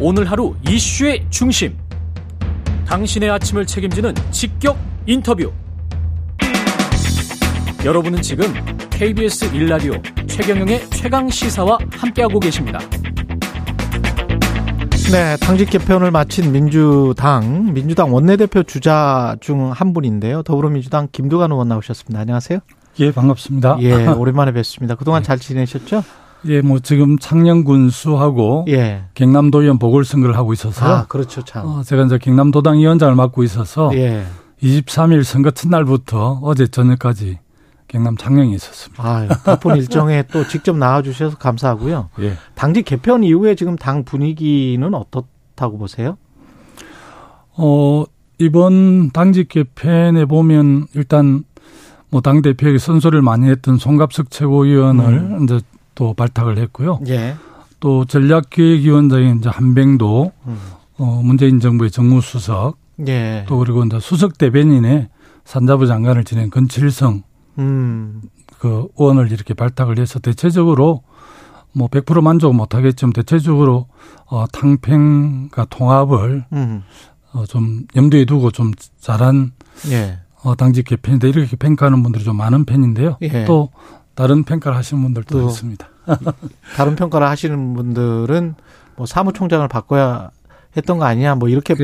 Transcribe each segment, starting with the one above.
오늘 하루 이슈의 중심. 당신의 아침을 책임지는 직격 인터뷰. 여러분은 지금 KBS 일라디오 최경영의 최강 시사와 함께하고 계십니다. 네, 당직 개편을 마친 민주당, 민주당 원내대표 주자 중 한 분인데요. 더불어민주당 김두관 의원 나오셨습니다. 안녕하세요. 예, 반갑습니다. 예, 오랜만에 뵙습니다. 그동안 잘 지내셨죠? 예, 뭐 지금 창녕군수하고 예. 경남도의원 보궐선거를 하고 있어서 아, 그렇죠, 참. 어, 제가 이제 경남도당 위원장을 맡고 있어서 예. 23일 선거 첫날부터 어제 저녁까지 경남 창녕에 있었습니다. 아, 바쁜 일정에 또 직접 나와 주셔서 감사하고요. 예. 당직 개편 이후에 지금 당 분위기는 어떻다고 보세요? 어, 이번 당직 개편에 보면 일단 뭐 당 대표에게 선소리를 많이 했던 송갑석 최고위원을 음. 이제 또 발탁을 했고요. 예. 또 전략기획위원장인 이제 한병도 음. 어, 문재인 정부의 정무수석 예. 또 그리고 이제 수석 대변인의 산자부 장관을 지낸 건칠성 음. 그 의원을 이렇게 발탁을 해서 대체적으로 뭐 100% 만족은 못하겠지만 대체적으로 어 탕평과 통합을 음. 어좀 염두에 두고 좀 잘한 예. 어 당직 개편인데 이렇게 평가하는 분들이 좀 많은 편인데요. 예. 또 다른 평가를 하시는 분들도 또 있습니다. 다른 평가를 하시는 분들은 뭐 사무총장을 바꿔야 했던 거 아니냐 뭐 이렇게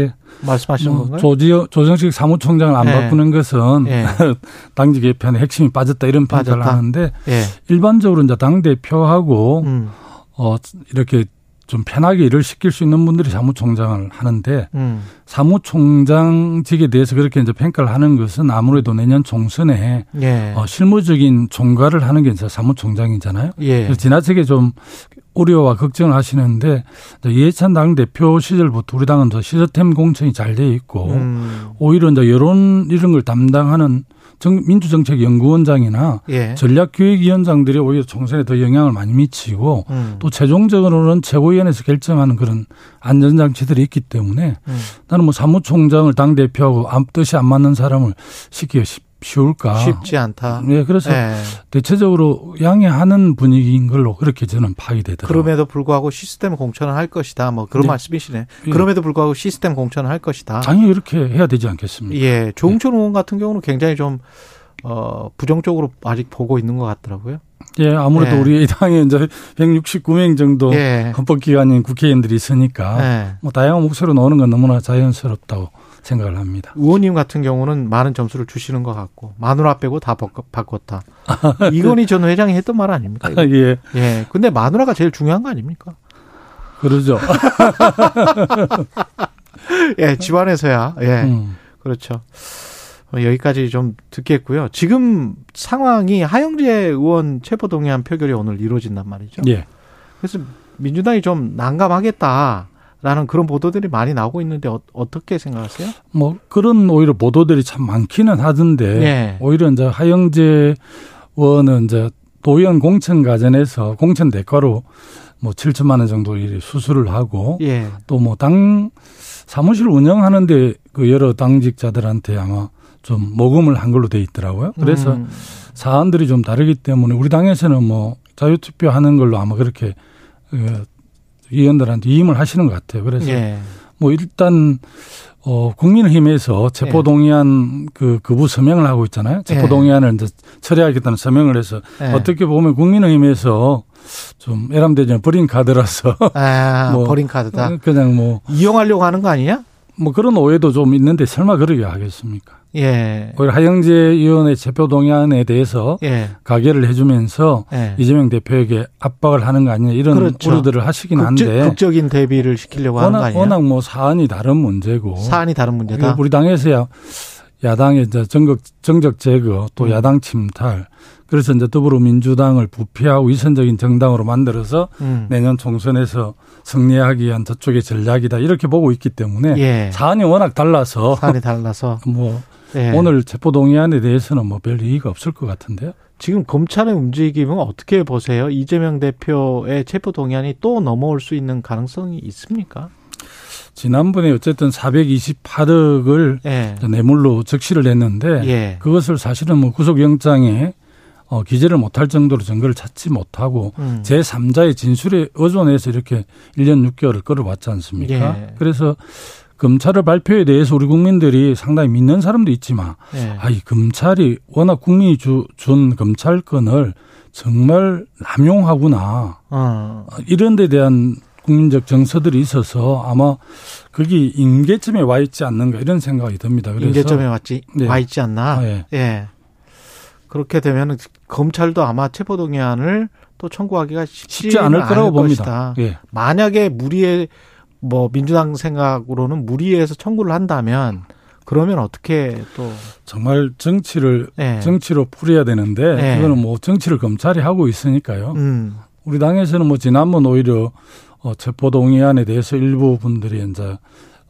말씀하시는 뭐 건가요? 조지 조정식 사무총장을 안 예. 바꾸는 것은 예. 당직 개편의 핵심이 빠졌다 이런 평가를 빠졌다. 하는데 예. 일반적으로 이제 당 대표하고 음. 어 이렇게 좀 편하게 일을 시킬 수 있는 분들이 사무총장을 하는데 음. 사무총장직에 대해서 그렇게 이제 평가를 하는 것은 아무래도 내년 총선에 예. 어, 실무적인 총괄을 하는 게 이제 사무총장이잖아요. 예. 그래서 지나치게 좀 우려와 걱정을 하시는데 이해찬 당 대표 시절부터 우리 당은 더 시스템 공천이 잘 돼 있고 음. 오히려 이제 여론 이런 걸 담당하는 정, 민주정책연구원장이나 예. 전략기획위원장들이 오히려 총선에 더 영향을 많이 미치고 음. 또 최종적으로는 최고위원회에서 결정하는 그런 안전장치들이 있기 때문에 음. 나는 뭐 사무총장을 당 대표하고 아무 뜻이 안 맞는 사람을 시키기 쉽- 쉬울까? 쉽지 않다. 네, 그래서 예. 대체적으로 양해하는 분위기인 걸로 그렇게 저는 파악이 되더라고요. 그럼에도 불구하고 시스템 공천을 할 것이다. 뭐 그런 네. 말씀이시네. 예. 그럼에도 불구하고 시스템 공천을 할 것이다. 당연히 이렇게 해야 되지 않겠습니까? 예. 조홍천 의원 같은 경우는 굉장히 좀 어, 부정적으로 아직 보고 있는 것 같더라고요. 예, 아무래도 예. 우리 이 당에 이제 169명 정도 예. 헌법기관인 국회의원들이 있으니까 예. 뭐 다양한 목소리로 나오는 건 너무나 자연스럽다고 생각을 합니다. 의원님 같은 경우는 많은 점수를 주시는 것 같고 마누라 빼고 다 바꿨다. 이건희 전 회장이 했던 말 아닙니까? 이거? 예, 예. 근데 마누라가 제일 중요한 거 아닙니까? 그러죠. 예, 집안에서야. 예. 음. 그렇죠. 어, 여기까지 좀 듣겠고요. 지금 상황이 하영재 의원 체포 동의안 표결이 오늘 이루어진단 말이죠. 예. 그래서 민주당이 좀 난감하겠다 라는 그런 보도들이 많이 나오고 있는데 어, 떻게 생각하세요? 뭐 그런 오히려 보도들이 참 많기는 하던데 예. 오히려 이제 하영재 의원은 이제 도의원 공천 과정에서 공천 대가로 뭐 7천만 원 정도 이 수술을 하고 예. 또뭐 당 사무실 운영하는데 그 여러 당직자들한테 아마 좀 모금을 한 걸로 돼 있더라고요. 그래서 음, 사안들이 좀 다르기 때문에 우리 당에서는 뭐 자유투표하는 걸로 아마 그렇게 어, 의원들한테 위임을 하시는 것 같아요. 그래서 예. 뭐 일단 어 국민의힘에서 체포 동의안 그 거부 서명을 하고 있잖아요. 체포 동의안을 이제 처리하겠다는 서명을 해서 예. 어떻게 보면 국민의힘에서 좀 애람되지 버린 카드라서 아, 뭐, 버린 카드다. 그냥 뭐뭐 이용하려고 하는 거 아니냐? 그런 오해도 좀 있는데 설마 그러게 하겠습니까? 예. 오히려 하영재 의원의 체포동의안에 대해서 예. 가결을 해주면서 예. 이재명 대표에게 압박을 하는 거 아니냐 이런 그렇죠. 우려들을 하시긴 극적, 한데 극적인 대비를 시키려고 하는 거 워낙, 아니냐? 워낙 뭐 사안이 다른 문제고 사안이 다른 문제다. 우리 당에서야 야당의 정적, 정적 제거 또 음. 야당 침탈 그래서 이제 더불어민주당을 부패하고 위선적인 정당으로 만들어서 음. 내년 총선에서 승리하기 위한 저쪽의 전략이다 이렇게 보고 있기 때문에 예. 사안이 워낙 달라서 사안이 달라서 뭐 예. 오늘 체포동의안에 대해서는 뭐 별 이의가 없을 것 같은데요. 지금 검찰의 움직임은 어떻게 보세요? 이재명 대표의 체포 동의안이 또 넘어올 수 있는 가능성이 있습니까? 지난번에 어쨌든 428억을 예. 뇌물로 적시를 했는데 예. 그것을 사실은 뭐 구속영장에 어, 기재를 못할 정도로 증거를 찾지 못하고 음. 제3자의 진술에 의존해서 이렇게 1년 6개월을 끌어왔지 않습니까? 예. 그래서 검찰의 발표에 대해서 우리 국민들이 상당히 믿는 사람도 있지만 예. 아, 이 검찰이 워낙 국민이 주, 준 검찰권을 정말 남용하구나. 어. 이런 데 대한 국민적 정서들이 있어서 아마 거기 임계점에 와 있지 않는가 이런 생각이 듭니다. 그래서 임계점에 왔지 네. 와 있지 않나? 아, 예. 예. 그렇게 되면 검찰도 아마 체포동의안을 또 청구하기가 쉽지 않을 거라고 봅니다. 예. 만약에 무리에 뭐 민주당 생각으로는 무리해서 청구를 한다면 그러면 어떻게 또 정말 정치를 예. 정치로 풀어야 되는데 네. 이거는 뭐 정치를 검찰이 하고 있으니까요. 음. 우리 당에서는 뭐 지난번 오히려 어, 체포동의안에 대해서 일부 분들이 이제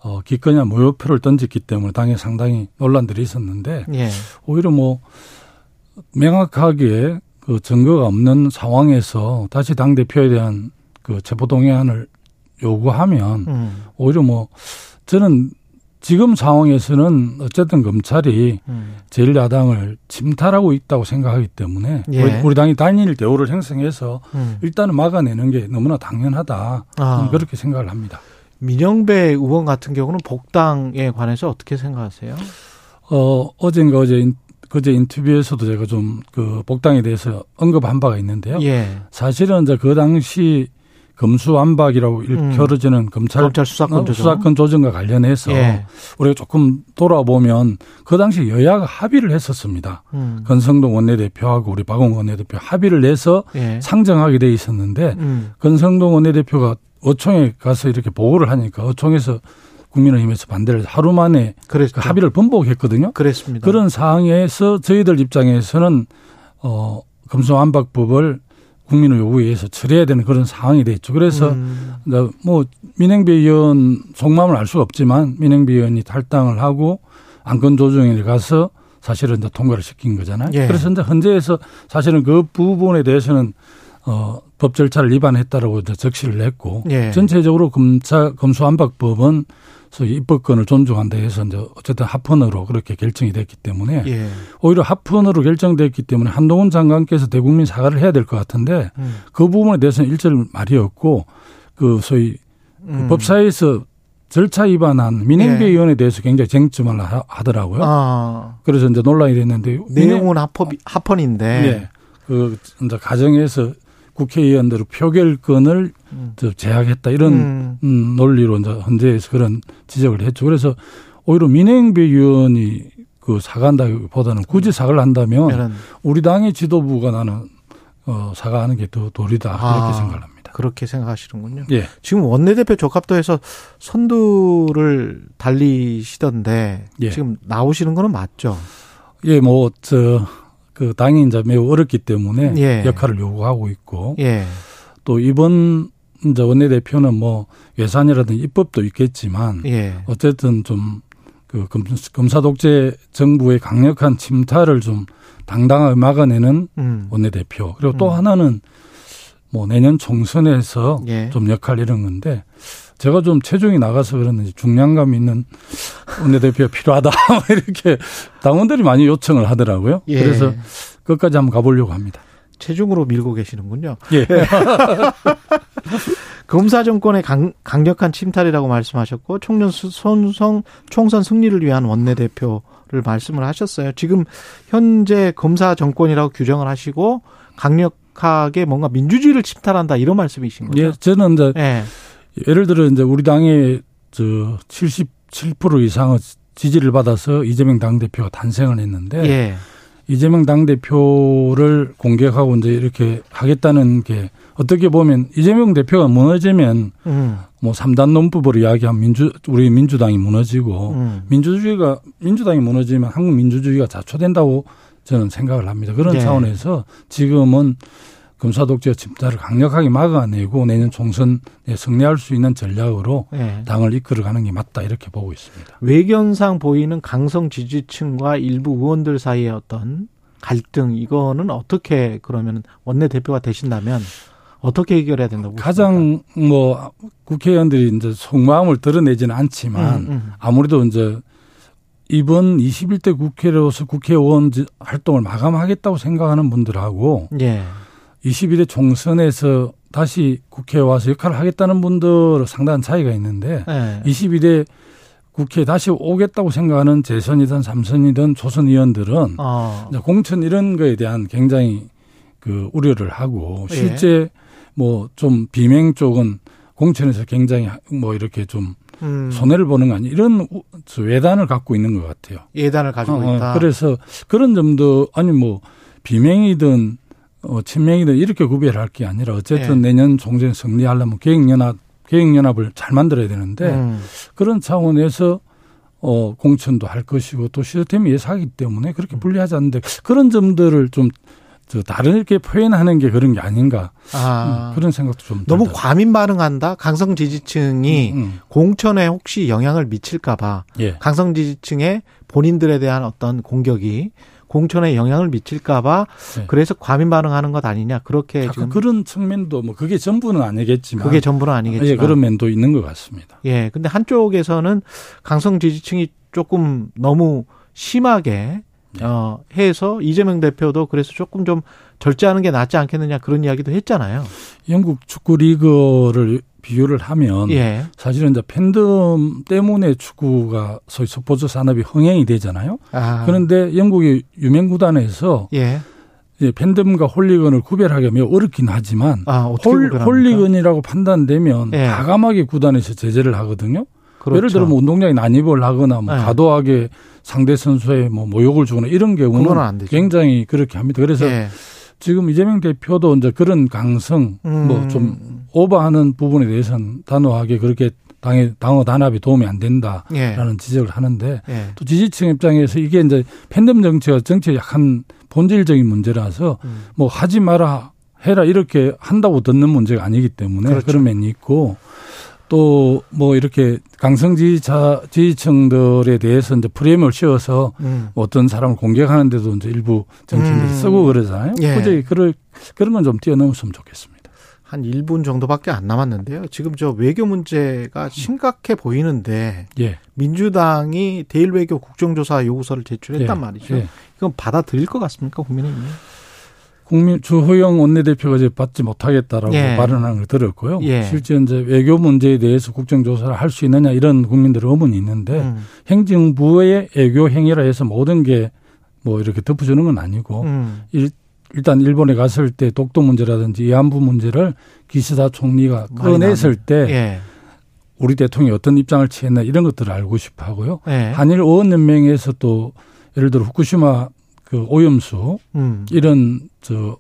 어, 기권이나 무효표를 던졌기 때문에 당에 상당히 논란들이 있었는데 예. 오히려 뭐 명확하게 그 증거가 없는 상황에서 다시 당 대표에 대한 그 체포 동의안을 요구하면 음. 오히려 뭐 저는 지금 상황에서는 어쨌든 검찰이 음. 제1야당을 침탈하고 있다고 생각하기 때문에 예. 우리, 우리 당이 단일 대우를 형성해서 음. 일단은 막아내는 게 너무나 당연하다 아. 그렇게 생각을 합니다. 민영배 의원 같은 경우는 복당에 관해서 어떻게 생각하세요? 어 어젠가 어제 인, 그제 인터뷰에서도 제가 좀 그 복당에 대해서 언급한 바가 있는데요. 예. 사실은 이제 그 당시 검수완박이라고 음. 일컬어지는 검찰 검찰 수사권 어, 조정. 수사권 조정 과 관련해서 예. 우리가 조금 돌아보면 그 당시 여야가 합의를 했었습니다. 음. 건성동 원내대표하고 우리 박홍 원내대표 합의를 내서 예. 상정하게 돼 있었는데 음. 건성동 원내대표가 어총에 가서 이렇게 보고를 하니까 어총에서 국민의힘에서 반대를 하루 만에 그랬죠. 그 합의를 번복했거든요. 그랬습니다. 그런 상황에서 저희들 입장에서는 어 검수완박법을 국민의 요구에 의해서 처리해야 되는 그런 상황이 됐죠. 그래서 음. 뭐 민행비 의원 속마음을 알 수가 없지만 민행비 의원이 탈당을 하고 안건 조정에 가서 사실은 이제 통과를 시킨 거잖아요. 예. 그래서 이제 현재에서 사실은 그 부분에 대해서는 어, 법 절차를 위반했다라고 이제 적시를 했고 예. 전체적으로 검찰 검수완박법은 소위 입법권을 존중한다 해서 이제 어쨌든 합헌으로 그렇게 결정이 됐기 때문에 예. 오히려 합헌으로 결정됐기 때문에 한동훈 장관께서 대국민 사과를 해야 될 것 같은데 음. 그 부분에 대해서는 일절 말이 없고 그 소위 그 음. 법사위에서 절차 위반한 민행배 예. 의원에 대해서 굉장히 쟁점을 하- 하더라고요. 아. 그래서 이제 논란이 됐는데 내용은 합법 합헌인데. 예. 그 이제 가정에서 국회의원들의 표결권을 음. 저 제약했다 이런 음. 음, 논리로 이제 헌재에서 그런 지적을 했죠. 그래서 오히려 민행배 의원이 그 사과한다기보다는 굳이 사과를 한다면 우리 당의 지도부가 나는 어, 사과하는 게 더 도리다 아. 그렇게 생각을 합니다. 그렇게 생각하시는군요. 예. 지금 원내대표 적합도에서 선두를 달리시던데 예. 지금 나오시는 거는 맞죠? 예, 뭐, 저, 그 당이 이제 매우 어렵기 때문에 예. 역할을 요구하고 있고 예. 또 이번 이제 원내대표는 뭐 예산이라든지 입법도 있겠지만 예. 어쨌든 좀 그 검사 독재 정부의 강력한 침탈을 좀 당당하게 막아내는 음. 원내대표 그리고 또 음. 하나는 뭐 내년 총선에서 예. 좀 역할 이런 건데 제가 좀 체중이 나가서 그러는지 중량감 있는 원내대표가 필요하다 이렇게 당원들이 많이 요청을 하더라고요. 예. 그래서 끝까지 한번 가보려고 합니다. 체중으로 밀고 계시는군요. 예. 검사 정권의 강, 강력한 침탈이라고 말씀하셨고 총선 수- 손성 총선 승리를 위한 원내대표를 말씀을 하셨어요. 지금 현재 검사 정권이라고 규정을 하시고 강력하게 뭔가 민주주의를 침탈한다 이런 말씀이신 거죠? 예, 저는 이제 예. 예를 들어 이제 우리 당의 저 77% 이상의 지지를 받아서 이재명 당대표가 탄생을 했는데 예. 이재명 당대표를 공격하고 이제 이렇게 하겠다는 게 어떻게 보면 이재명 대표가 무너지면 음. 뭐 3단 논법으로 이야기한 민주 우리 민주당이 무너지고 음. 민주주의가 민주당이 무너지면 한국 민주주의가 자초된다고 저는 생각을 합니다. 그런 예. 차원에서 지금은 검사 독재 침탈을 강력하게 막아내고 내년 총선에 승리할 수 있는 전략으로 예. 당을 이끌어가는 게 맞다 이렇게 보고 있습니다. 외견상 보이는 강성 지지층과 일부 의원들 사이의 어떤 갈등 이거는 어떻게 그러면 원내 대표가 되신다면 어떻게 해결해야 된다고 보십니까? 가장 뭐 국회의원들이 이제 속마음을 드러내지는 않지만 음, 음. 아무래도 이제 이번 21대 국회로서 국회의원 활동을 마감하겠다고 생각하는 분들하고 예. 21대 총선에서 다시 국회에 와서 역할을 하겠다는 분들 상당한 차이가 있는데 예. 22대 국회에 다시 오겠다고 생각하는 재선이든 삼선이든 조선 의원들은 어. 이제 공천 이런 거에 대한 굉장히 그 우려를 하고 예. 실제 뭐좀 비명 쪽은 공천에서 굉장히 뭐 이렇게 좀 음. 손해를 보는 거 아니 이런 외단을 갖고 있는 것 같아요. 예단을 가지고 어, 어, 있다. 그래서 그런 점도 아니 뭐 비명이든 어, 친명이든 이렇게 구별할 게 아니라 어쨌든 예. 내년 총선 승리하려면 계획연합 계획연합을 잘 만들어야 되는데 음. 그런 차원에서 어 공천도 할 것이고 또 시스템이 예사하기 때문에 음. 그렇게 불리하지 않는데 그런 점들을 좀 저 다르게 표현하는 게 그런 게 아닌가 아. 음, 그런 생각도 좀 너무 들더라고요. 과민 반응한다. 강성 지지층이 음, 음. 공천에 혹시 영향을 미칠까봐 예. 강성 지지층의 본인들에 대한 어떤 공격이 공천에 영향을 미칠까봐 네. 그래서 과민 반응하는 것 아니냐 그렇게 지금 그런 측면도 뭐 그게 전부는 아니겠지만 그게 전부는 아니겠지만 예, 그런 면도 있는 것 같습니다. 예, 근데 한쪽에서는 강성 지지층이 조금 너무 심하게 네. 어 해서 이재명 대표도 그래서 조금 좀 절제하는 게 낫지 않겠느냐 그런 이야기도 했잖아요. 영국 축구 리그를 비교를 하면 예. 사실은 이제 팬덤 때문에 축구가 소위 스포츠 산업이 흥행이 되잖아요. 아. 그런데 영국의 유명 구단에서 예. 팬덤과 훌리건을 구별하기가 매우 어렵긴 하지만 아, 훌? 훌리건이라고 판단되면 예. 과감하게 구단에서 제재를 하거든요. 그렇죠. 예를 들어 뭐 운동장에 난입을 하거나 뭐 네. 과도하게 상대 선수에 뭐 모욕을 주거나 이런 경우는. 굉장히 그렇게 합니다. 그래서 예. 지금 이재명 대표도 이제 그런 강성 음. 뭐좀 오버하는 부분에 대해서는 단호하게 그렇게 당의 당어 단합이 도움이 안 된다라는 예. 지적을 하는데 예. 또 지지층 입장에서 이게 이제 팬덤 정치가 정치의 약한 본질적인 문제라서 음. 뭐 하지 마라 해라 이렇게 한다고 듣는 문제가 아니기 때문에 그렇죠. 그런 면이 있고 또 뭐 이렇게 강성 지지자 지지층들에 대해서 이제 프레임을 씌워서 음. 어떤 사람을 공격하는데도 이제 일부 정치인들이 음. 쓰고 그러잖아요. 예. 굳이 그럴 건좀 뛰어넘었으면 좋겠습니다. 한 1분 정도밖에 안 남았는데요. 지금 저 외교 문제가 심각해 보이는데 예. 민주당이 대일 외교 국정조사 요구서를 제출했단 예. 말이죠. 예. 이건 받아들일 것 같습니까, 국민의힘이? 국민 주호영 원내대표가 이제 받지 못하겠다라고 예. 발언한 걸 들었고요. 예. 실제 이제 외교 문제에 대해서 국정조사를 할 수 있느냐 이런 국민들의 의문이 있는데 음. 행정부의 애교 행위라 해서 모든 게 뭐 이렇게 덮어주는 건 아니고 음. 일, 일단 일본에 갔을 때 독도 문제라든지 위안부 문제를 기시다 총리가 꺼냈을 때 예. 우리 대통령이 어떤 입장을 취했나 이런 것들을 알고 싶어 하고요. 예. 한일 의원연맹에서 또 예를 들어 후쿠시마 그 오염수 음. 이런 저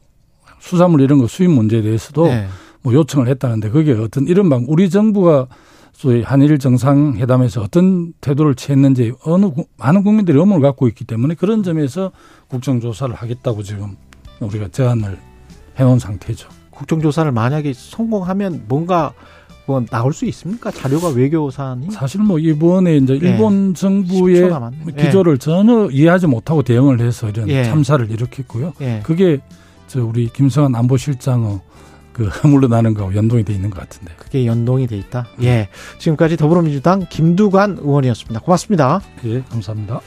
수산물 이런 거 수입 문제에 대해서도 예. 뭐 요청을 했다는데 그게 어떤 이런 방 우리 정부가 소위 한일 정상회담에서 어떤 태도를 취했는지 어느 구- 많은 국민들이 의문을 갖고 있기 때문에 그런 점에서 국정조사를 하겠다고 지금 우리가 제안을 해놓은 상태죠. 국정조사를 만약에 성공하면 뭔가 뭐 나올 수 있습니까? 자료가 외교 사안이 사실 뭐 이번에 이제 예. 일본 10초 정부의 남았네. 기조를 전혀 이해하지 못하고 대응을 해서 이런 예. 참사를 일으켰고요. 예. 그게 저 우리 김성한 안보실장의 그 물러나는 거하고 연동이 돼 있는 것 같은데. 그게 연동이 돼 있다. 예. 지금까지 더불어민주당 김두관 의원이었습니다. 고맙습니다. 예, 감사합니다.